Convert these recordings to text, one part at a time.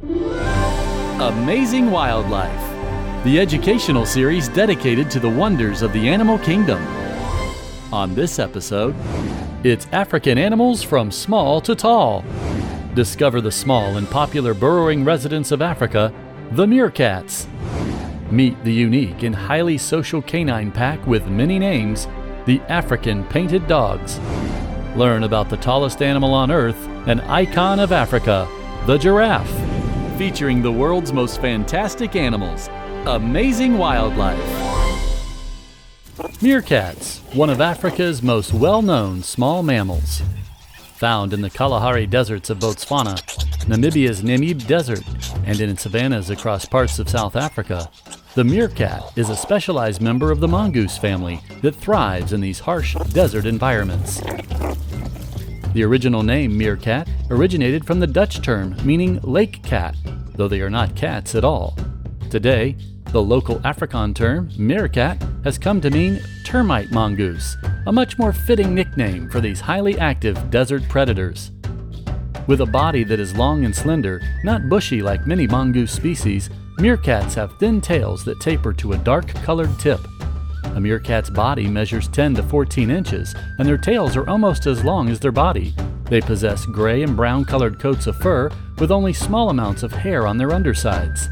Amazing Wildlife, the educational series dedicated to the wonders of the animal kingdom. On this episode, it's African animals from small to tall. Discover the small and popular burrowing residents of Africa, the meerkats. Meet the unique and highly social canine pack with many names, the African painted dogs. Learn about the tallest animal on Earth, an icon of Africa, the giraffe. Featuring the world's most fantastic animals, amazing wildlife. Meerkats, one of Africa's most well known small mammals. Found in the Kalahari deserts of Botswana, Namibia's Namib Desert, and in savannas across parts of South Africa, the meerkat is a specialized member of the mongoose family that thrives in these harsh desert environments. The original name meerkat originated from the Dutch term meaning lake cat, though they are not cats at all. Today, the local Afrikaans term meerkat has come to mean termite mongoose, a much more fitting nickname for these highly active desert predators. With a body that is long and slender, not bushy like many mongoose species, Meerkats have thin tails that taper to a dark colored tip. A meerkat's body measures 10 to 14 inches, and their tails are almost as long as their body. They possess gray and brown colored coats of fur with only small amounts of hair on their undersides.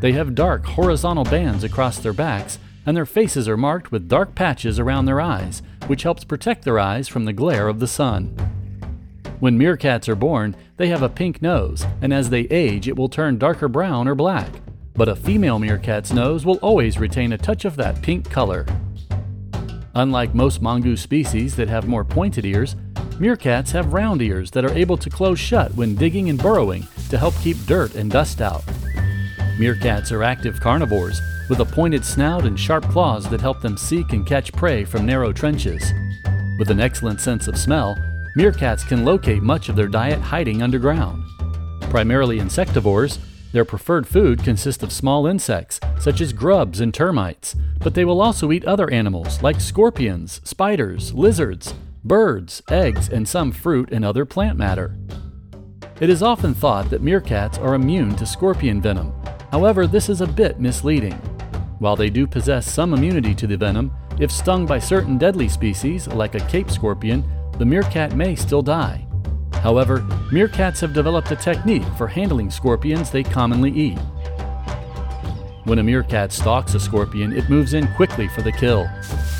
They have dark horizontal bands across their backs, and their faces are marked with dark patches around their eyes, which helps protect their eyes from the glare of the sun. When meerkats are born, they have a pink nose, and as they age, it will turn darker brown or black but a female meerkat's nose will always retain a touch of that pink color. Unlike most mongoose species that have more pointed ears, meerkats have round ears that are able to close shut when digging and burrowing to help keep dirt and dust out. Meerkats are active carnivores with a pointed snout and sharp claws that help them seek and catch prey from narrow trenches. With an excellent sense of smell, meerkats can locate much of their diet hiding underground. Primarily insectivores, their preferred food consists of small insects, such as grubs and termites, but they will also eat other animals like scorpions, spiders, lizards, birds, eggs, and some fruit and other plant matter. It is often thought that meerkats are immune to scorpion venom. However, this is a bit misleading. While they do possess some immunity to the venom, if stung by certain deadly species, like a Cape scorpion, the meerkat may still die. However, meerkats have developed a technique for handling scorpions they commonly eat. When a meerkat stalks a scorpion, it moves in quickly for the kill.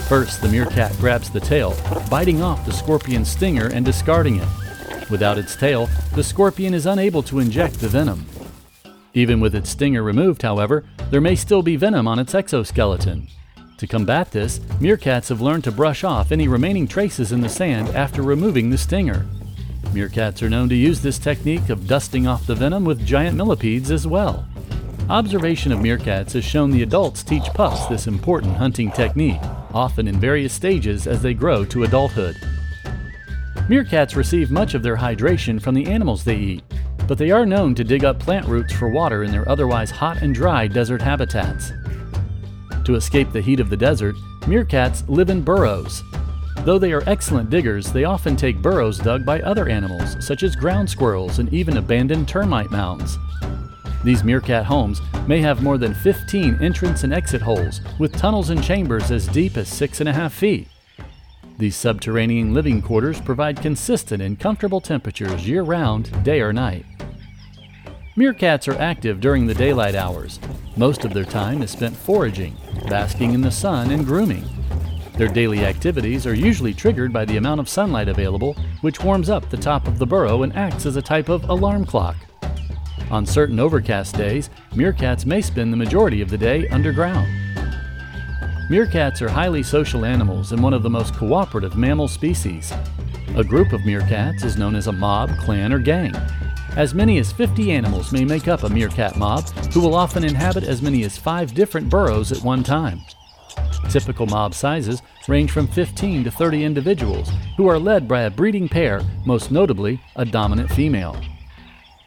First, the meerkat grabs the tail, biting off the scorpion's stinger and discarding it. Without its tail, the scorpion is unable to inject the venom. Even with its stinger removed, however, there may still be venom on its exoskeleton. To combat this, meerkats have learned to brush off any remaining traces in the sand after removing the stinger. Meerkats are known to use this technique of dusting off the venom with giant millipedes as well. Observation of meerkats has shown the adults teach pups this important hunting technique, often in various stages as they grow to adulthood. Meerkats receive much of their hydration from the animals they eat, but they are known to dig up plant roots for water in their otherwise hot and dry desert habitats. To escape the heat of the desert, meerkats live in burrows, Though they are excellent diggers, they often take burrows dug by other animals, such as ground squirrels and even abandoned termite mounds. These meerkat homes may have more than 15 entrance and exit holes, with tunnels and chambers as deep as 6.5 feet. These subterranean living quarters provide consistent and comfortable temperatures year round, day or night. Meerkats are active during the daylight hours. Most of their time is spent foraging, basking in the sun, and grooming. Their daily activities are usually triggered by the amount of sunlight available, which warms up the top of the burrow and acts as a type of alarm clock. On certain overcast days, meerkats may spend the majority of the day underground. Meerkats are highly social animals and one of the most cooperative mammal species. A group of meerkats is known as a mob, clan, or gang. As many as 50 animals may make up a meerkat mob, who will often inhabit as many as five different burrows at one time. Typical mob sizes range from 15 to 30 individuals who are led by a breeding pair, most notably a dominant female.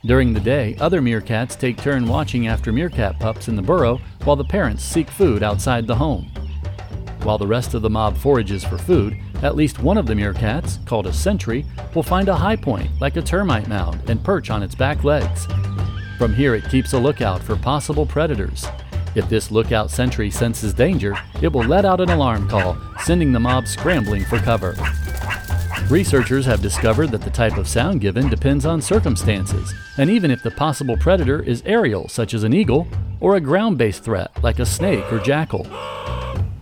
During the day, other meerkats take turn watching after meerkat pups in the burrow while the parents seek food outside the home. While the rest of the mob forages for food, at least one of the meerkats, called a sentry, will find a high point like a termite mound and perch on its back legs. From here, it keeps a lookout for possible predators. If this lookout sentry senses danger, it will let out an alarm call, sending the mob scrambling for cover. Researchers have discovered that the type of sound given depends on circumstances, and even if the possible predator is aerial, such as an eagle, or a ground based threat, like a snake or jackal.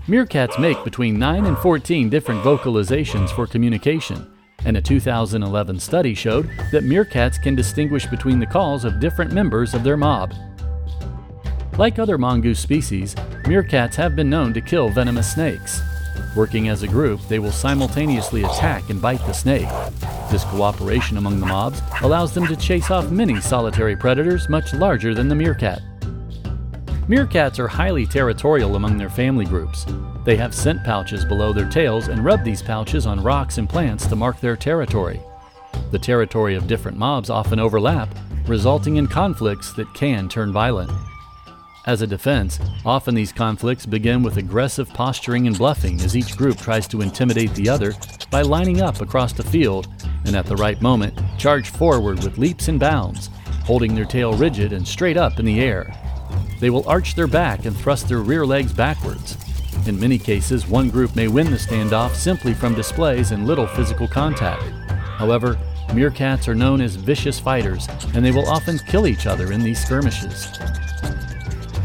Meerkats make between 9 and 14 different vocalizations for communication, and a 2011 study showed that meerkats can distinguish between the calls of different members of their mob. Like other mongoose species, meerkats have been known to kill venomous snakes. Working as a group, they will simultaneously attack and bite the snake. This cooperation among the mobs allows them to chase off many solitary predators much larger than the meerkat. Meerkats are highly territorial among their family groups. They have scent pouches below their tails and rub these pouches on rocks and plants to mark their territory. The territory of different mobs often overlap, resulting in conflicts that can turn violent. As a defense, often these conflicts begin with aggressive posturing and bluffing as each group tries to intimidate the other by lining up across the field and at the right moment charge forward with leaps and bounds, holding their tail rigid and straight up in the air. They will arch their back and thrust their rear legs backwards. In many cases, one group may win the standoff simply from displays and little physical contact. However, meerkats are known as vicious fighters, and they will often kill each other in these skirmishes.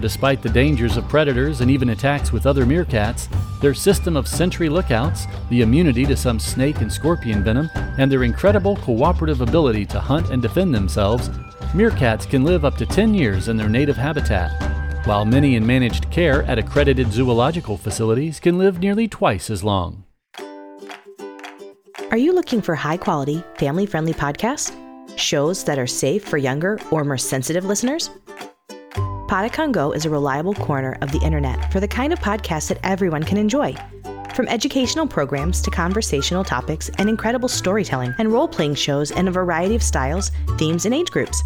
Despite the dangers of predators and even attacks with other meerkats, their system of sentry lookouts, the immunity to some snake and scorpion venom, and their incredible cooperative ability to hunt and defend themselves meerkats can live up to 10 years in their native habitat, while many in managed care at accredited zoological facilities can live nearly twice as long. Are you looking for high quality, family friendly podcasts? Shows that are safe for younger or more sensitive listeners? Podicon Go is a reliable corner of the internet for the kind of podcasts that everyone can enjoy. From educational programs to conversational topics and incredible storytelling and role playing shows in a variety of styles, themes, and age groups.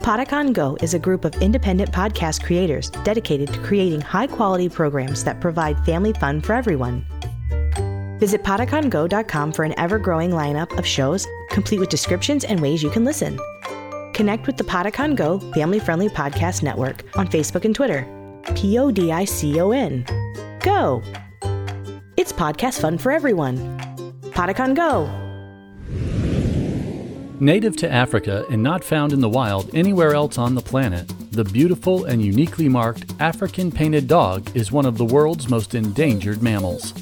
Podicon Go is a group of independent podcast creators dedicated to creating high quality programs that provide family fun for everyone. Visit podicongo.com for an ever growing lineup of shows, complete with descriptions and ways you can listen. Connect with the Podicon Go Family Friendly Podcast Network on Facebook and Twitter. P O D I C O N. Go! It's podcast fun for everyone. Podicon Go! Native to Africa and not found in the wild anywhere else on the planet, the beautiful and uniquely marked African painted dog is one of the world's most endangered mammals.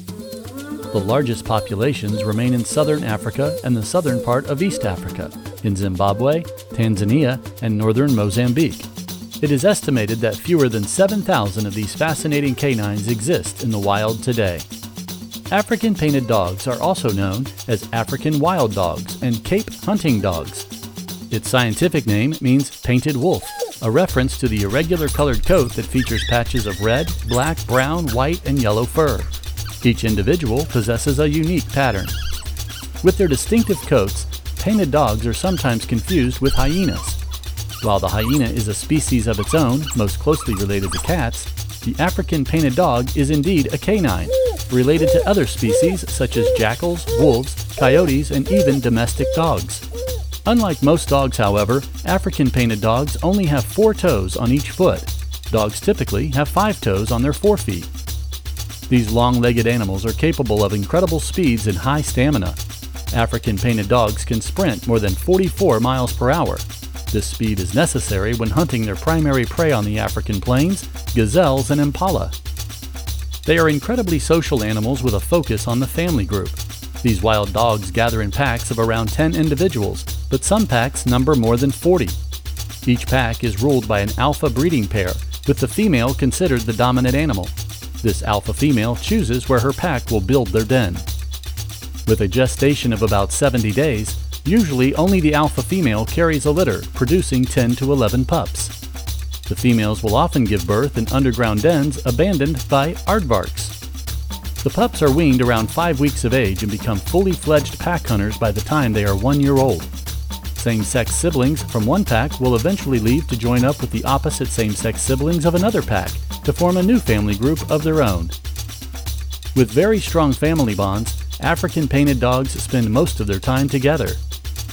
The largest populations remain in southern Africa and the southern part of East Africa, in Zimbabwe, Tanzania, and northern Mozambique. It is estimated that fewer than 7,000 of these fascinating canines exist in the wild today. African painted dogs are also known as African wild dogs and Cape hunting dogs. Its scientific name means painted wolf, a reference to the irregular colored coat that features patches of red, black, brown, white, and yellow fur. Each individual possesses a unique pattern. With their distinctive coats, painted dogs are sometimes confused with hyenas. While the hyena is a species of its own, most closely related to cats, the African painted dog is indeed a canine, related to other species such as jackals, wolves, coyotes, and even domestic dogs. Unlike most dogs, however, African painted dogs only have four toes on each foot. Dogs typically have five toes on their forefeet. These long legged animals are capable of incredible speeds and high stamina. African painted dogs can sprint more than 44 miles per hour. This speed is necessary when hunting their primary prey on the African plains, gazelles and impala. They are incredibly social animals with a focus on the family group. These wild dogs gather in packs of around 10 individuals, but some packs number more than 40. Each pack is ruled by an alpha breeding pair, with the female considered the dominant animal. This alpha female chooses where her pack will build their den. With a gestation of about 70 days, usually only the alpha female carries a litter, producing 10 to 11 pups. The females will often give birth in underground dens abandoned by aardvarks. The pups are weaned around 5 weeks of age and become fully fledged pack hunters by the time they are 1 year old. Same sex siblings from one pack will eventually leave to join up with the opposite same sex siblings of another pack to form a new family group of their own. With very strong family bonds, African painted dogs spend most of their time together.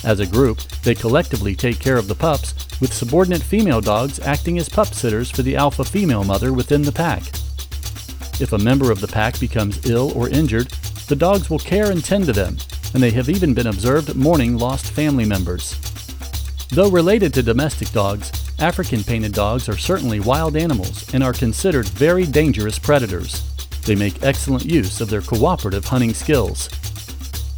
As a group, they collectively take care of the pups with subordinate female dogs acting as pup sitters for the alpha female mother within the pack. If a member of the pack becomes ill or injured, the dogs will care and tend to them, and they have even been observed mourning lost family members. Though related to domestic dogs, African painted dogs are certainly wild animals and are considered very dangerous predators. They make excellent use of their cooperative hunting skills.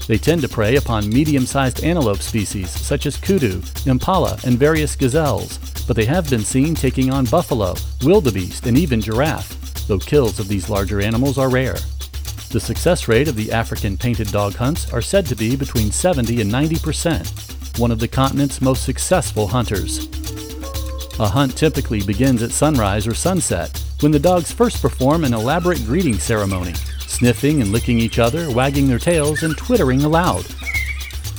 They tend to prey upon medium sized antelope species such as kudu, impala, and various gazelles, but they have been seen taking on buffalo, wildebeest, and even giraffe, though kills of these larger animals are rare. The success rate of the African painted dog hunts are said to be between 70 and 90 percent, one of the continent's most successful hunters. A hunt typically begins at sunrise or sunset, when the dogs first perform an elaborate greeting ceremony, sniffing and licking each other, wagging their tails, and twittering aloud.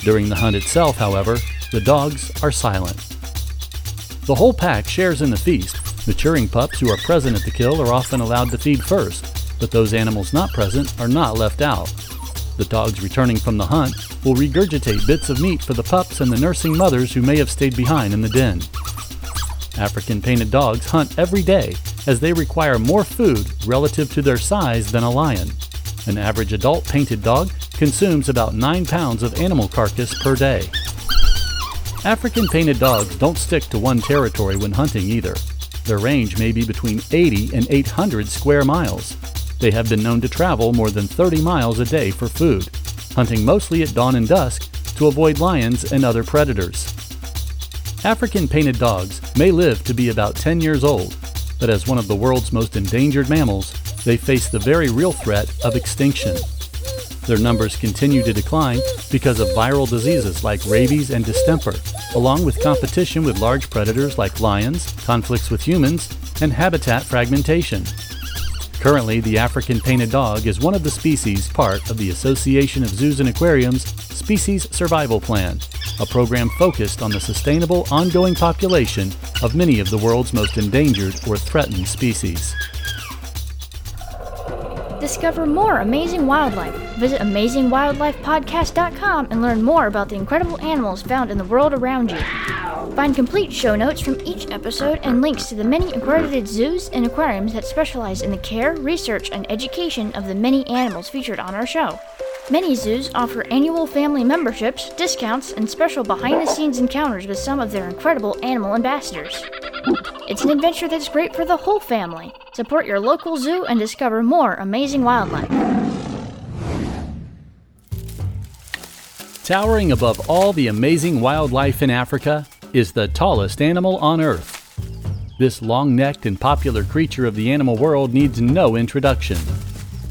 During the hunt itself, however, the dogs are silent. The whole pack shares in the feast. Maturing pups who are present at the kill are often allowed to feed first, but those animals not present are not left out. The dogs returning from the hunt will regurgitate bits of meat for the pups and the nursing mothers who may have stayed behind in the den. African painted dogs hunt every day as they require more food relative to their size than a lion. An average adult painted dog consumes about 9 pounds of animal carcass per day. African painted dogs don't stick to one territory when hunting either. Their range may be between 80 and 800 square miles. They have been known to travel more than 30 miles a day for food, hunting mostly at dawn and dusk to avoid lions and other predators. African painted dogs may live to be about 10 years old, but as one of the world's most endangered mammals, they face the very real threat of extinction. Their numbers continue to decline because of viral diseases like rabies and distemper, along with competition with large predators like lions, conflicts with humans, and habitat fragmentation. Currently, the African painted dog is one of the species part of the Association of Zoos and Aquariums Species Survival Plan, a program focused on the sustainable ongoing population of many of the world's most endangered or threatened species. Discover more amazing wildlife. Visit amazingwildlifepodcast.com and learn more about the incredible animals found in the world around you. Find complete show notes from each episode and links to the many accredited zoos and aquariums that specialize in the care, research, and education of the many animals featured on our show. Many zoos offer annual family memberships, discounts, and special behind the scenes encounters with some of their incredible animal ambassadors. It's an adventure that's great for the whole family. Support your local zoo and discover more amazing wildlife. Towering above all the amazing wildlife in Africa is the tallest animal on Earth. This long necked and popular creature of the animal world needs no introduction.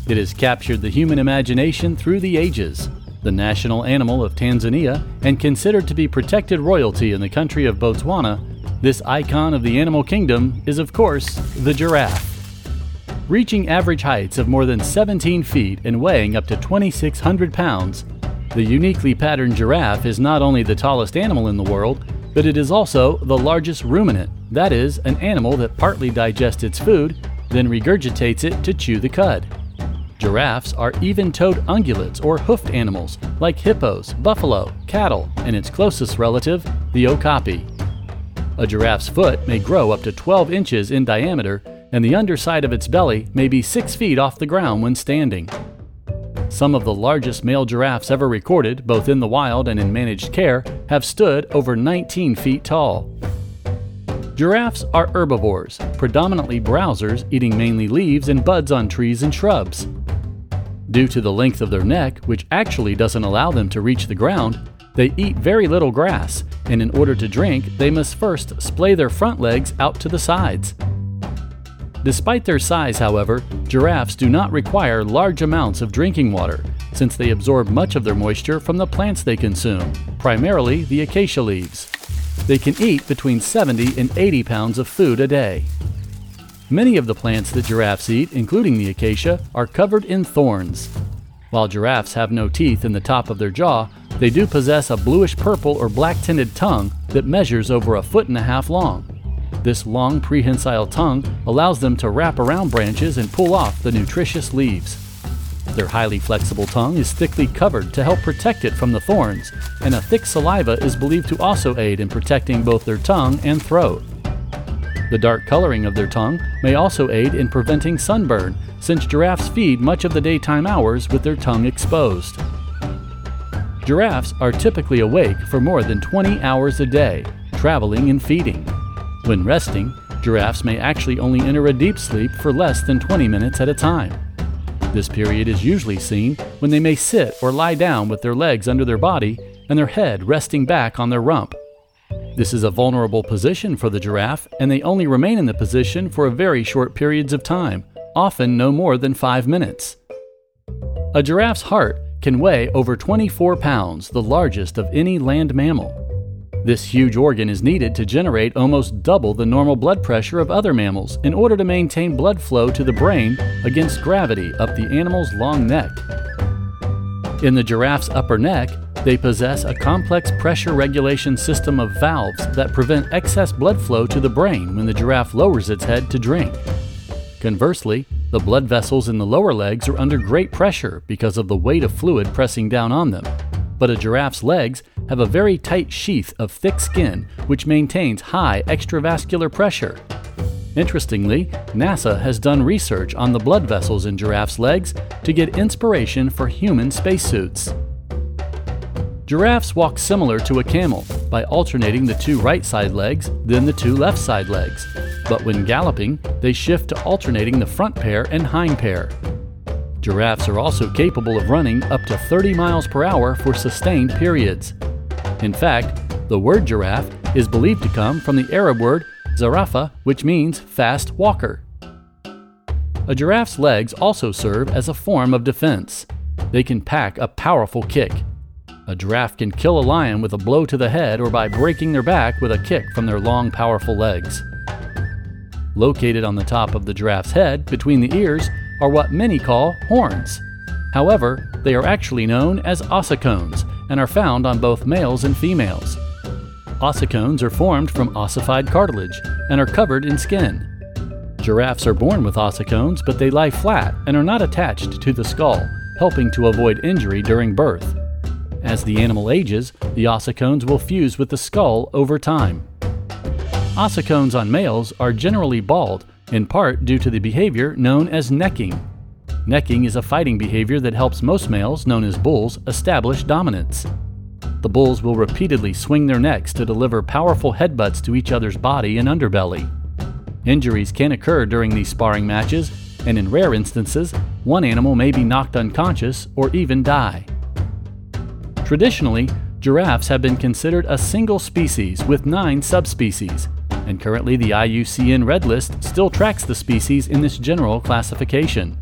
It has captured the human imagination through the ages. The national animal of Tanzania and considered to be protected royalty in the country of Botswana, this icon of the animal kingdom is, of course, the giraffe. Reaching average heights of more than 17 feet and weighing up to 2,600 pounds, the uniquely patterned giraffe is not only the tallest animal in the world, but it is also the largest ruminant, that is, an animal that partly digests its food, then regurgitates it to chew the cud. Giraffes are even toed ungulates or hoofed animals like hippos, buffalo, cattle, and its closest relative, the okapi. A giraffe's foot may grow up to 12 inches in diameter, and the underside of its belly may be 6 feet off the ground when standing. Some of the largest male giraffes ever recorded, both in the wild and in managed care, have stood over 19 feet tall. Giraffes are herbivores, predominantly browsers, eating mainly leaves and buds on trees and shrubs. Due to the length of their neck, which actually doesn't allow them to reach the ground, they eat very little grass, and in order to drink, they must first splay their front legs out to the sides. Despite their size, however, giraffes do not require large amounts of drinking water, since they absorb much of their moisture from the plants they consume, primarily the acacia leaves. They can eat between 70 and 80 pounds of food a day. Many of the plants that giraffes eat, including the acacia, are covered in thorns. While giraffes have no teeth in the top of their jaw, they do possess a bluish purple or black tinted tongue that measures over a foot and a half long. This long prehensile tongue allows them to wrap around branches and pull off the nutritious leaves. Their highly flexible tongue is thickly covered to help protect it from the thorns, and a thick saliva is believed to also aid in protecting both their tongue and throat. The dark coloring of their tongue may also aid in preventing sunburn, since giraffes feed much of the daytime hours with their tongue exposed. Giraffes are typically awake for more than 20 hours a day, traveling and feeding. When resting, giraffes may actually only enter a deep sleep for less than 20 minutes at a time. This period is usually seen when they may sit or lie down with their legs under their body and their head resting back on their rump. This is a vulnerable position for the giraffe, and they only remain in the position for very short periods of time, often no more than five minutes. A giraffe's heart can weigh over 24 pounds, the largest of any land mammal. This huge organ is needed to generate almost double the normal blood pressure of other mammals in order to maintain blood flow to the brain against gravity up the animal's long neck. In the giraffe's upper neck, they possess a complex pressure regulation system of valves that prevent excess blood flow to the brain when the giraffe lowers its head to drink. Conversely, the blood vessels in the lower legs are under great pressure because of the weight of fluid pressing down on them. But a giraffe's legs have a very tight sheath of thick skin which maintains high extravascular pressure. Interestingly, NASA has done research on the blood vessels in giraffes' legs to get inspiration for human spacesuits. Giraffes walk similar to a camel by alternating the two right side legs, then the two left side legs. But when galloping, they shift to alternating the front pair and hind pair. Giraffes are also capable of running up to 30 miles per hour for sustained periods. In fact, the word giraffe is believed to come from the Arab word zarafa, which means fast walker. A giraffe's legs also serve as a form of defense. They can pack a powerful kick, a giraffe can kill a lion with a blow to the head or by breaking their back with a kick from their long, powerful legs. Located on the top of the giraffe's head, between the ears, are what many call horns. However, they are actually known as ossicones and are found on both males and females. Ossicones are formed from ossified cartilage and are covered in skin. Giraffes are born with ossicones, but they lie flat and are not attached to the skull, helping to avoid injury during birth. As the animal ages, the ossicones will fuse with the skull over time. Ossicones on males are generally bald, in part due to the behavior known as necking. Necking is a fighting behavior that helps most males, known as bulls, establish dominance. The bulls will repeatedly swing their necks to deliver powerful headbutts to each other's body and underbelly. Injuries can occur during these sparring matches, and in rare instances, one animal may be knocked unconscious or even die. Traditionally, giraffes have been considered a single species with nine subspecies, and currently the IUCN Red List still tracks the species in this general classification.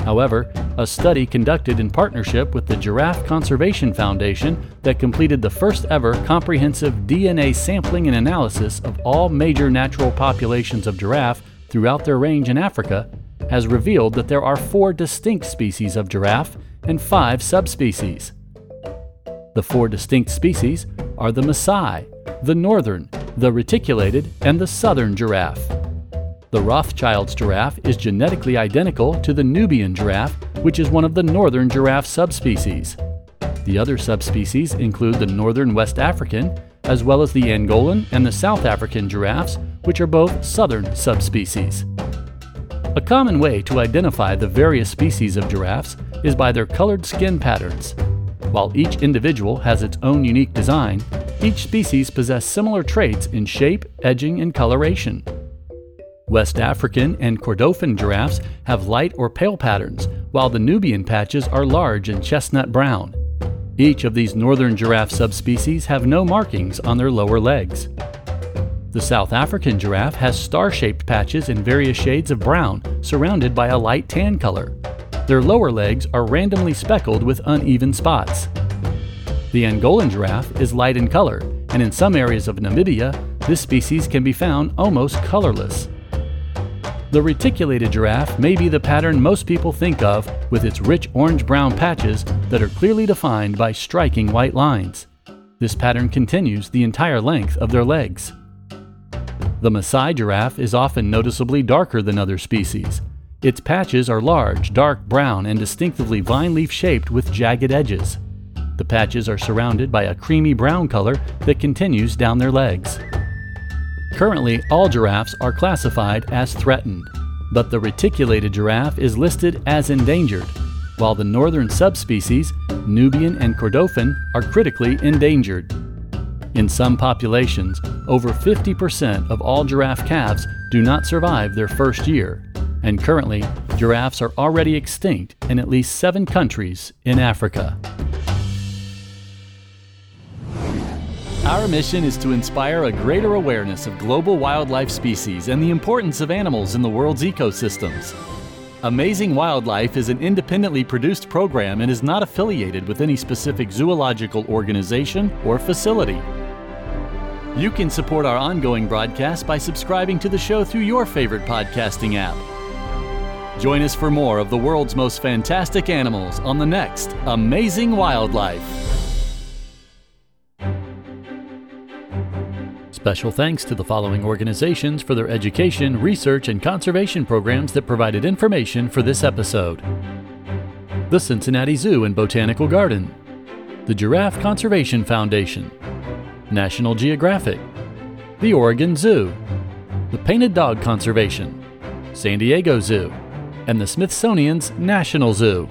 However, a study conducted in partnership with the Giraffe Conservation Foundation that completed the first ever comprehensive DNA sampling and analysis of all major natural populations of giraffe throughout their range in Africa has revealed that there are four distinct species of giraffe and five subspecies. The four distinct species are the Maasai, the northern, the reticulated, and the southern giraffe. The Rothschild's giraffe is genetically identical to the Nubian giraffe, which is one of the northern giraffe subspecies. The other subspecies include the northern West African, as well as the Angolan and the South African giraffes, which are both southern subspecies. A common way to identify the various species of giraffes is by their colored skin patterns. While each individual has its own unique design, each species possess similar traits in shape, edging, and coloration. West African and Kordofan giraffes have light or pale patterns, while the Nubian patches are large and chestnut brown. Each of these northern giraffe subspecies have no markings on their lower legs. The South African giraffe has star shaped patches in various shades of brown, surrounded by a light tan color. Their lower legs are randomly speckled with uneven spots. The Angolan giraffe is light in color, and in some areas of Namibia, this species can be found almost colorless. The reticulated giraffe may be the pattern most people think of, with its rich orange brown patches that are clearly defined by striking white lines. This pattern continues the entire length of their legs. The Maasai giraffe is often noticeably darker than other species, Its patches are large, dark brown, and distinctively vine leaf shaped with jagged edges. The patches are surrounded by a creamy brown color that continues down their legs. Currently, all giraffes are classified as threatened, but the reticulated giraffe is listed as endangered, while the northern subspecies, Nubian and Kordofan, are critically endangered. In some populations, over 50% of all giraffe calves do not survive their first year, and currently, giraffes are already extinct in at least seven countries in Africa. Our mission is to inspire a greater awareness of global wildlife species and the importance of animals in the world's ecosystems. Amazing Wildlife is an independently produced program and is not affiliated with any specific zoological organization or facility. You can support our ongoing broadcast by subscribing to the show through your favorite podcasting app. Join us for more of the world's most fantastic animals on the next Amazing Wildlife. Special thanks to the following organizations for their education, research, and conservation programs that provided information for this episode the Cincinnati Zoo and Botanical Garden, the Giraffe Conservation Foundation, National Geographic, the Oregon Zoo, the Painted Dog Conservation, San Diego Zoo, and the Smithsonian's National Zoo.